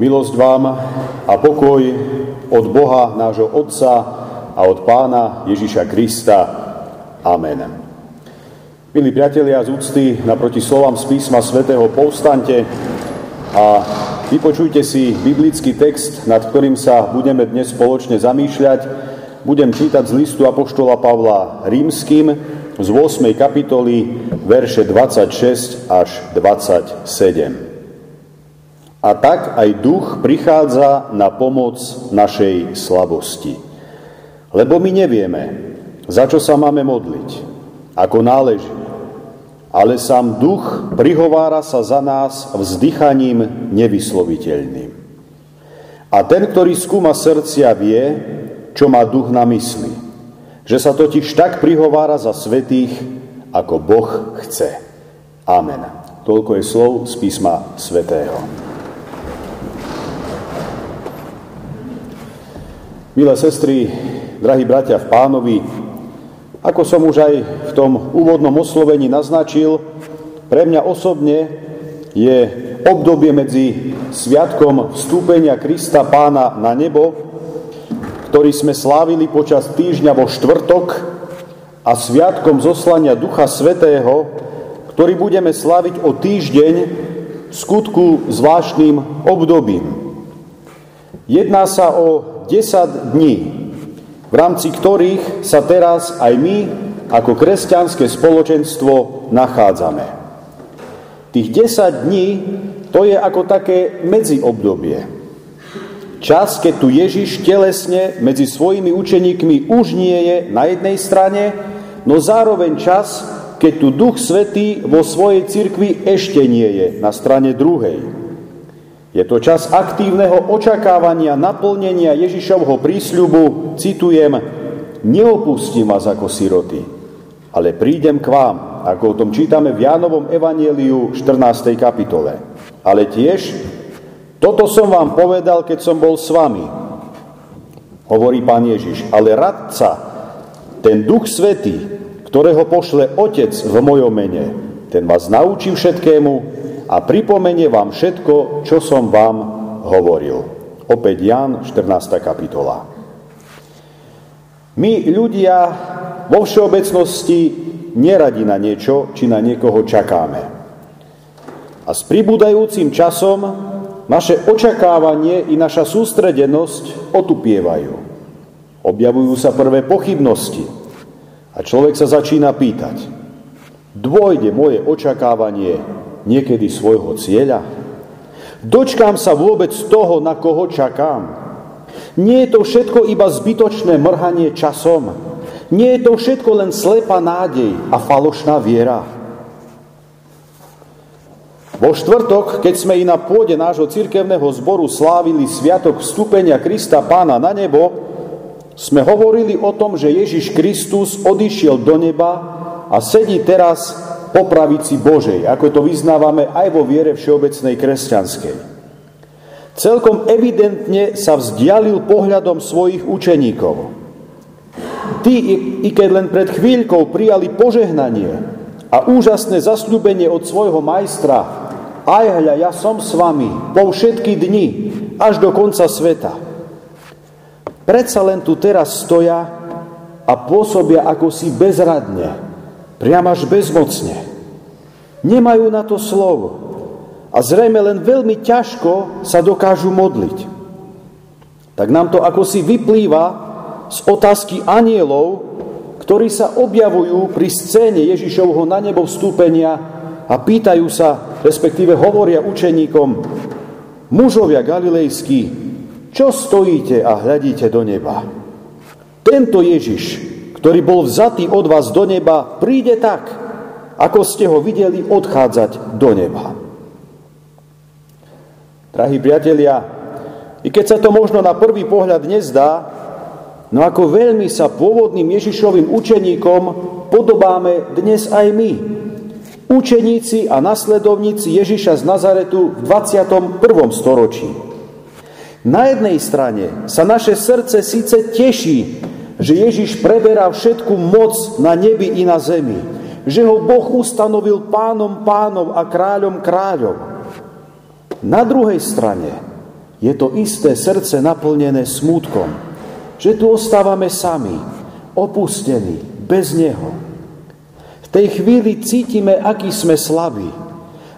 Milosť vám a pokoj od Boha, nášho Otca a od Pána Ježiša Krista. Amen. Milí priatelia z úcty, naproti slovám z písma svätého povstante a vypočujte si biblický text, nad ktorým sa budeme dnes spoločne zamýšľať. Budem čítať z listu Apoštola Pavla rímským z 8. kapitoly, verše 26 až 27. A tak aj duch prichádza na pomoc našej slabosti. Lebo my nevieme, za čo sa máme modliť, ako náleží. Ale sám duch prihovára sa za nás vzdychaním nevysloviteľným. A ten, ktorý skúma srdcia, vie, čo má duch na mysli. Že sa totiž tak prihovára za svetých, ako Boh chce. Amen. Toľko je slov z písma svätého. Milé sestry, drahí bratia v pánovi, ako som už aj v tom úvodnom oslovení naznačil, pre mňa osobne je obdobie medzi sviatkom vstúpenia Krista pána na nebo, ktorý sme slávili počas týždňa vo štvrtok a sviatkom zoslania Ducha Svetého, ktorý budeme slaviť o týždeň v skutku zvláštnym obdobím. Jedná sa o 10 dní, v rámci ktorých sa teraz aj my ako kresťanské spoločenstvo nachádzame. Tých 10 dní to je ako také medziobdobie. Čas, keď tu Ježiš telesne medzi svojimi učeníkmi už nie je na jednej strane, no zároveň čas, keď tu Duch Svetý vo svojej cirkvi ešte nie je na strane druhej. Je to čas aktívneho očakávania naplnenia Ježišovho prísľubu, citujem, neopustím vás ako siroty, ale prídem k vám, ako o tom čítame v Jánovom evanieliu 14. kapitole. Ale tiež, toto som vám povedal, keď som bol s vami, hovorí pán Ježiš, ale radca, ten duch svetý, ktorého pošle Otec v mojom mene, ten vás naučí všetkému a pripomenie vám všetko, čo som vám hovoril. Opäť Jan, 14. kapitola. My ľudia vo všeobecnosti neradi na niečo, či na niekoho čakáme. A s pribúdajúcim časom naše očakávanie i naša sústredenosť otupievajú. Objavujú sa prvé pochybnosti a človek sa začína pýtať, dôjde moje očakávanie niekedy svojho cieľa? Dočkám sa vôbec toho, na koho čakám? Nie je to všetko iba zbytočné mrhanie časom. Nie je to všetko len slepá nádej a falošná viera. Vo štvrtok, keď sme i na pôde nášho cirkevného zboru slávili sviatok vstúpenia Krista pána na nebo, sme hovorili o tom, že Ježiš Kristus odišiel do neba a sedí teraz po pravici Božej, ako to vyznávame aj vo viere všeobecnej kresťanskej. Celkom evidentne sa vzdialil pohľadom svojich učeníkov. Tí, i keď len pred chvíľkou prijali požehnanie a úžasné zasľúbenie od svojho majstra, aj hľa, ja som s vami po všetky dni, až do konca sveta. Predsa len tu teraz stoja a pôsobia ako si bezradne, priam až bezmocne. Nemajú na to slovo. A zrejme len veľmi ťažko sa dokážu modliť. Tak nám to ako si vyplýva z otázky anielov, ktorí sa objavujú pri scéne Ježišovho na nebo vstúpenia a pýtajú sa, respektíve hovoria učeníkom, mužovia galilejskí, čo stojíte a hľadíte do neba? Tento Ježiš, ktorý bol vzatý od vás do neba, príde tak, ako ste ho videli odchádzať do neba. Drahí priatelia, i keď sa to možno na prvý pohľad nezdá, no ako veľmi sa pôvodným Ježišovým učeníkom podobáme dnes aj my. Učeníci a nasledovníci Ježiša z Nazaretu v 21. storočí. Na jednej strane sa naše srdce síce teší, že Ježiš preberá všetku moc na nebi i na zemi. Že ho Boh ustanovil pánom pánov a kráľom kráľom. Na druhej strane je to isté srdce naplnené smútkom, že tu ostávame sami, opustení, bez Neho. V tej chvíli cítime, aký sme slabí.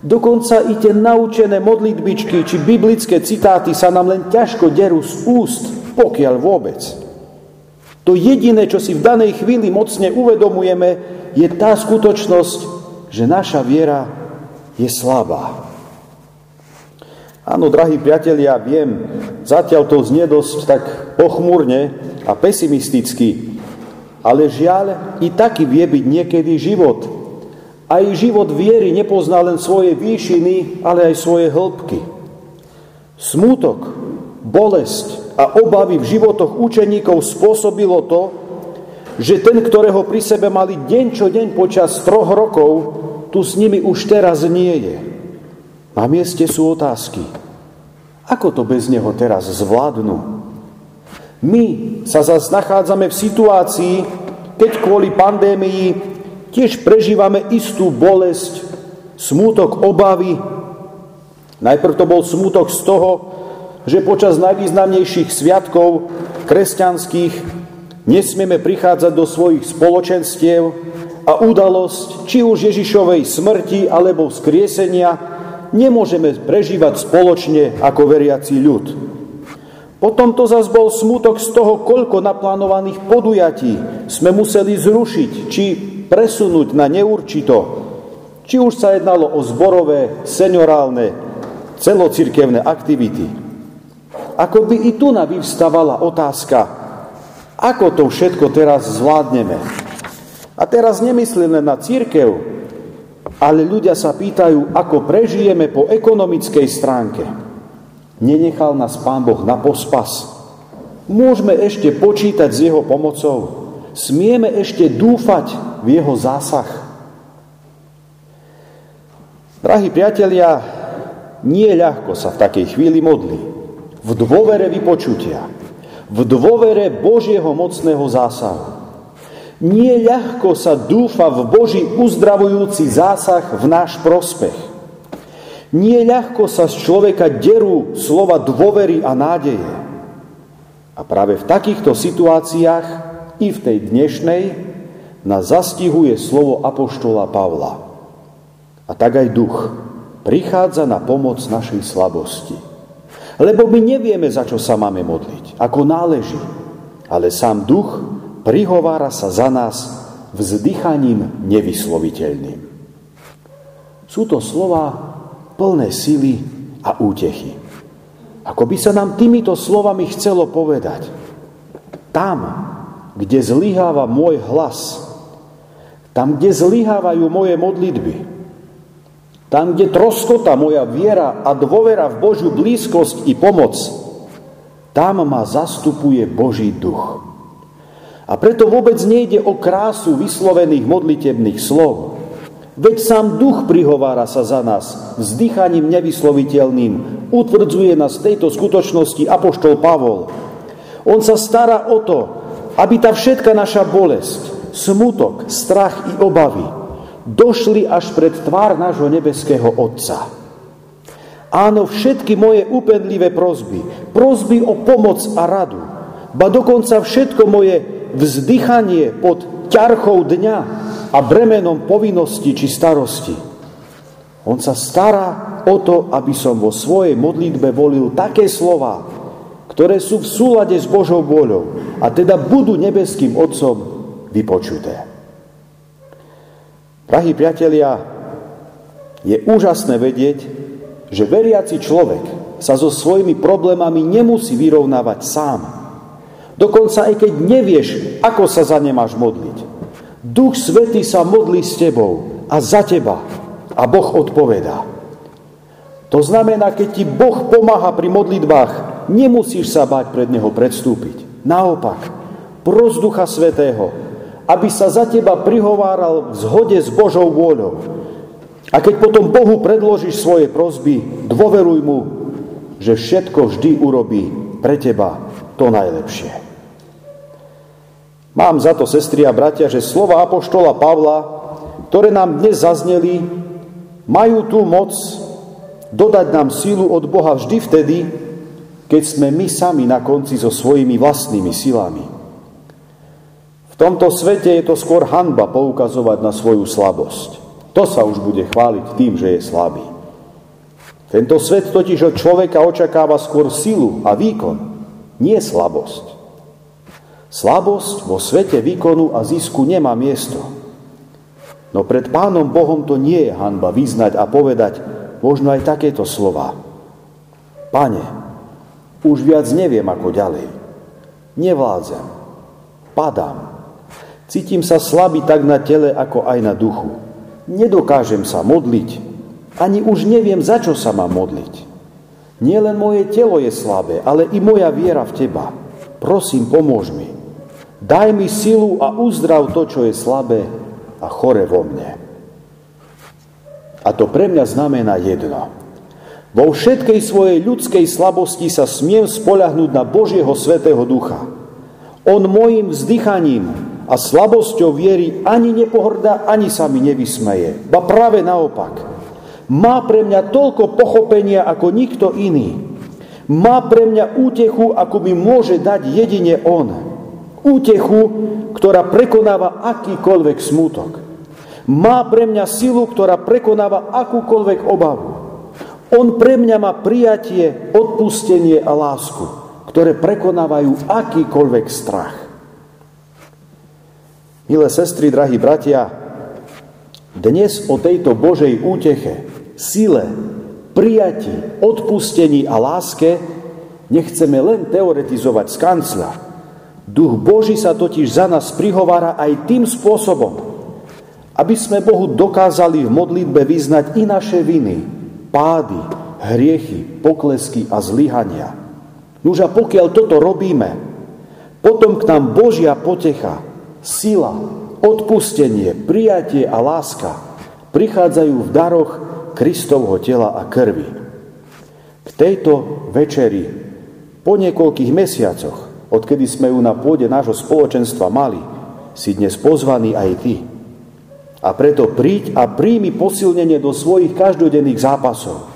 Dokonca i tie naučené modlitbičky či biblické citáty sa nám len ťažko derú z úst, pokiaľ vôbec. To jediné, čo si v danej chvíli mocne uvedomujeme, je tá skutočnosť, že naša viera je slabá. Áno, drahí priatelia, viem, zatiaľ to znie dosť tak pochmúrne a pesimisticky, ale žiaľ, i taký vie byť niekedy život. Aj život viery nepozná len svoje výšiny, ale aj svoje hĺbky. Smútok, bolesť a obavy v životoch učeníkov spôsobilo to, že ten, ktorého pri sebe mali deň čo deň počas troch rokov, tu s nimi už teraz nie je. Na mieste sú otázky. Ako to bez neho teraz zvládnu? My sa zase nachádzame v situácii, keď kvôli pandémii tiež prežívame istú bolesť, smútok obavy. Najprv to bol smútok z toho, že počas najvýznamnejších sviatkov kresťanských nesmieme prichádzať do svojich spoločenstiev a udalosť či už Ježišovej smrti alebo vzkriesenia nemôžeme prežívať spoločne ako veriaci ľud. Potom to zase bol smutok z toho, koľko naplánovaných podujatí sme museli zrušiť, či presunúť na neurčito, či už sa jednalo o zborové, seniorálne, celocirkevné aktivity. Ako by i tu vyvstávala otázka, ako to všetko teraz zvládneme. A teraz nemyslím len na církev, ale ľudia sa pýtajú, ako prežijeme po ekonomickej stránke. Nenechal nás Pán Boh na pospas. Môžeme ešte počítať s Jeho pomocou. Smieme ešte dúfať v Jeho zásah. Drahí priatelia, nie ľahko sa v takej chvíli modli. V dôvere vypočutia. V dôvere Božieho mocného zásahu. Nie ľahko sa dúfa v Boží uzdravujúci zásah v náš prospech. Nie ľahko sa z človeka derú slova dôvery a nádeje. A práve v takýchto situáciách, i v tej dnešnej, nás zastihuje slovo Apoštola Pavla. A tak aj duch prichádza na pomoc našej slabosti. Lebo my nevieme, za čo sa máme modliť, ako náleží. Ale sám duch prihovára sa za nás vzdychaním nevysloviteľným. Sú to slova plné sily a útechy. Ako by sa nám týmito slovami chcelo povedať, tam, kde zlyháva môj hlas, tam, kde zlyhávajú moje modlitby, tam, kde troskota moja viera a dôvera v Božiu blízkosť i pomoc, tam ma zastupuje Boží duch. A preto vôbec nejde o krásu vyslovených modlitebných slov. Veď sám duch prihovára sa za nás vzdychaním nevysloviteľným, utvrdzuje nás tejto skutočnosti Apoštol Pavol. On sa stará o to, aby tá všetka naša bolesť, smutok, strach i obavy došli až pred tvár nášho nebeského Otca. Áno, všetky moje úpenlivé prozby, prozby o pomoc a radu, ba dokonca všetko moje vzdychanie pod ťarchou dňa a bremenom povinnosti či starosti. On sa stará o to, aby som vo svojej modlitbe volil také slova, ktoré sú v súlade s Božou vôľou a teda budú nebeským Otcom vypočuté. Drahí priatelia, je úžasné vedieť, že veriaci človek sa so svojimi problémami nemusí vyrovnávať sám, Dokonca aj keď nevieš, ako sa za ne máš modliť. Duch Svetý sa modlí s tebou a za teba a Boh odpovedá. To znamená, keď ti Boh pomáha pri modlitbách, nemusíš sa báť pred Neho predstúpiť. Naopak, pros Ducha Svetého, aby sa za teba prihováral v zhode s Božou vôľou. A keď potom Bohu predložíš svoje prozby, dôveruj mu, že všetko vždy urobí pre teba to najlepšie. Mám za to, sestri a bratia, že slova Apoštola Pavla, ktoré nám dnes zazneli, majú tú moc dodať nám sílu od Boha vždy vtedy, keď sme my sami na konci so svojimi vlastnými silami. Tomto svete je to skôr hanba poukazovať na svoju slabosť. To sa už bude chváliť tým, že je slabý. Tento svet totiž od človeka očakáva skôr silu a výkon, nie slabosť. Slabosť vo svete výkonu a zisku nemá miesto. No pred Pánom Bohom to nie je hanba vyznať a povedať možno aj takéto slova. Pane, už viac neviem ako ďalej. Nevládzem. Padám. Cítim sa slabý tak na tele, ako aj na duchu. Nedokážem sa modliť. Ani už neviem, za čo sa mám modliť. Nielen moje telo je slabé, ale i moja viera v Teba. Prosím, pomôž mi. Daj mi silu a uzdrav to, čo je slabé a chore vo mne. A to pre mňa znamená jedno. Vo všetkej svojej ľudskej slabosti sa smiem spoľahnúť na Božieho Svetého Ducha. On mojim vzdychaním a slabosťou viery ani nepohrdá, ani sa mi nevysmeje. Ba práve naopak. Má pre mňa toľko pochopenia ako nikto iný. Má pre mňa útechu, ako mi môže dať jedine On. Útechu, ktorá prekonáva akýkoľvek smútok. Má pre mňa silu, ktorá prekonáva akúkoľvek obavu. On pre mňa má prijatie, odpustenie a lásku, ktoré prekonávajú akýkoľvek strach. Milé sestry, drahí bratia, dnes o tejto Božej úteche, sile, prijati, odpustení a láske nechceme len teoretizovať z kancla, Duch Boží sa totiž za nás prihovára aj tým spôsobom, aby sme Bohu dokázali v modlitbe vyznať i naše viny, pády, hriechy, poklesky a zlyhania. Nuž pokiaľ toto robíme, potom k nám Božia potecha, sila, odpustenie, prijatie a láska prichádzajú v daroch Kristovho tela a krvi. K tejto večeri po niekoľkých mesiacoch odkedy sme ju na pôde nášho spoločenstva mali, si dnes pozvaný aj ty. A preto príď a príjmi posilnenie do svojich každodenných zápasov.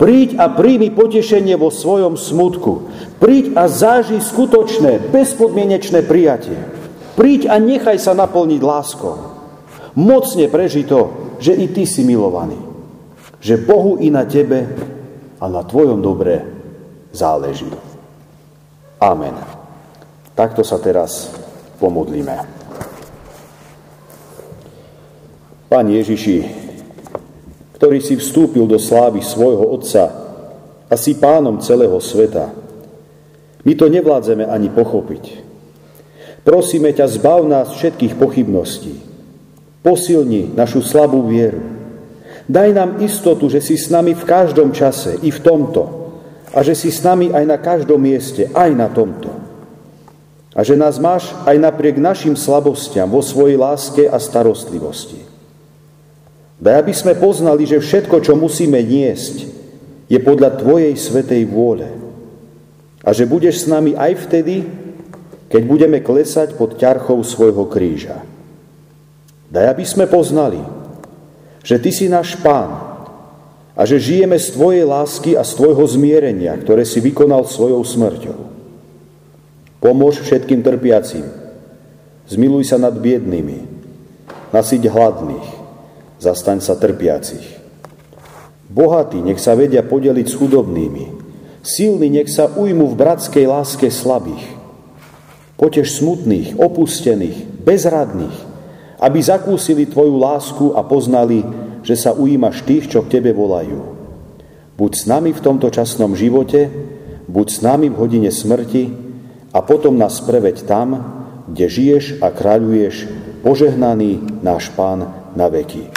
Príď a príjmi potešenie vo svojom smutku. Príď a záži skutočné, bezpodmienečné prijatie. Príď a nechaj sa naplniť láskou. Mocne preži to, že i ty si milovaný. Že Bohu i na tebe a na tvojom dobre záleží. Amen. Takto sa teraz pomodlíme. Pán Ježiši, ktorý si vstúpil do slávy svojho Otca a si pánom celého sveta, my to nevládzeme ani pochopiť. Prosíme ťa, zbav nás všetkých pochybností. Posilni našu slabú vieru. Daj nám istotu, že si s nami v každom čase, i v tomto, a že si s nami aj na každom mieste, aj na tomto a že nás máš aj napriek našim slabostiam vo svojej láske a starostlivosti. Daj, aby sme poznali, že všetko, čo musíme niesť, je podľa Tvojej svetej vôle. A že budeš s nami aj vtedy, keď budeme klesať pod ťarchou svojho kríža. Daj, aby sme poznali, že Ty si náš Pán a že žijeme z Tvojej lásky a z Tvojho zmierenia, ktoré si vykonal svojou smrťou. Pomôž všetkým trpiacim. Zmiluj sa nad biednými. Nasiť hladných. Zastaň sa trpiacich. Bohatí nech sa vedia podeliť s chudobnými. Silní nech sa ujmu v bratskej láske slabých. Potež smutných, opustených, bezradných, aby zakúsili Tvoju lásku a poznali, že sa ujímaš tých, čo k Tebe volajú. Buď s nami v tomto časnom živote, buď s nami v hodine smrti, a potom nás preveď tam, kde žiješ a kráľuješ, požehnaný náš Pán na veky.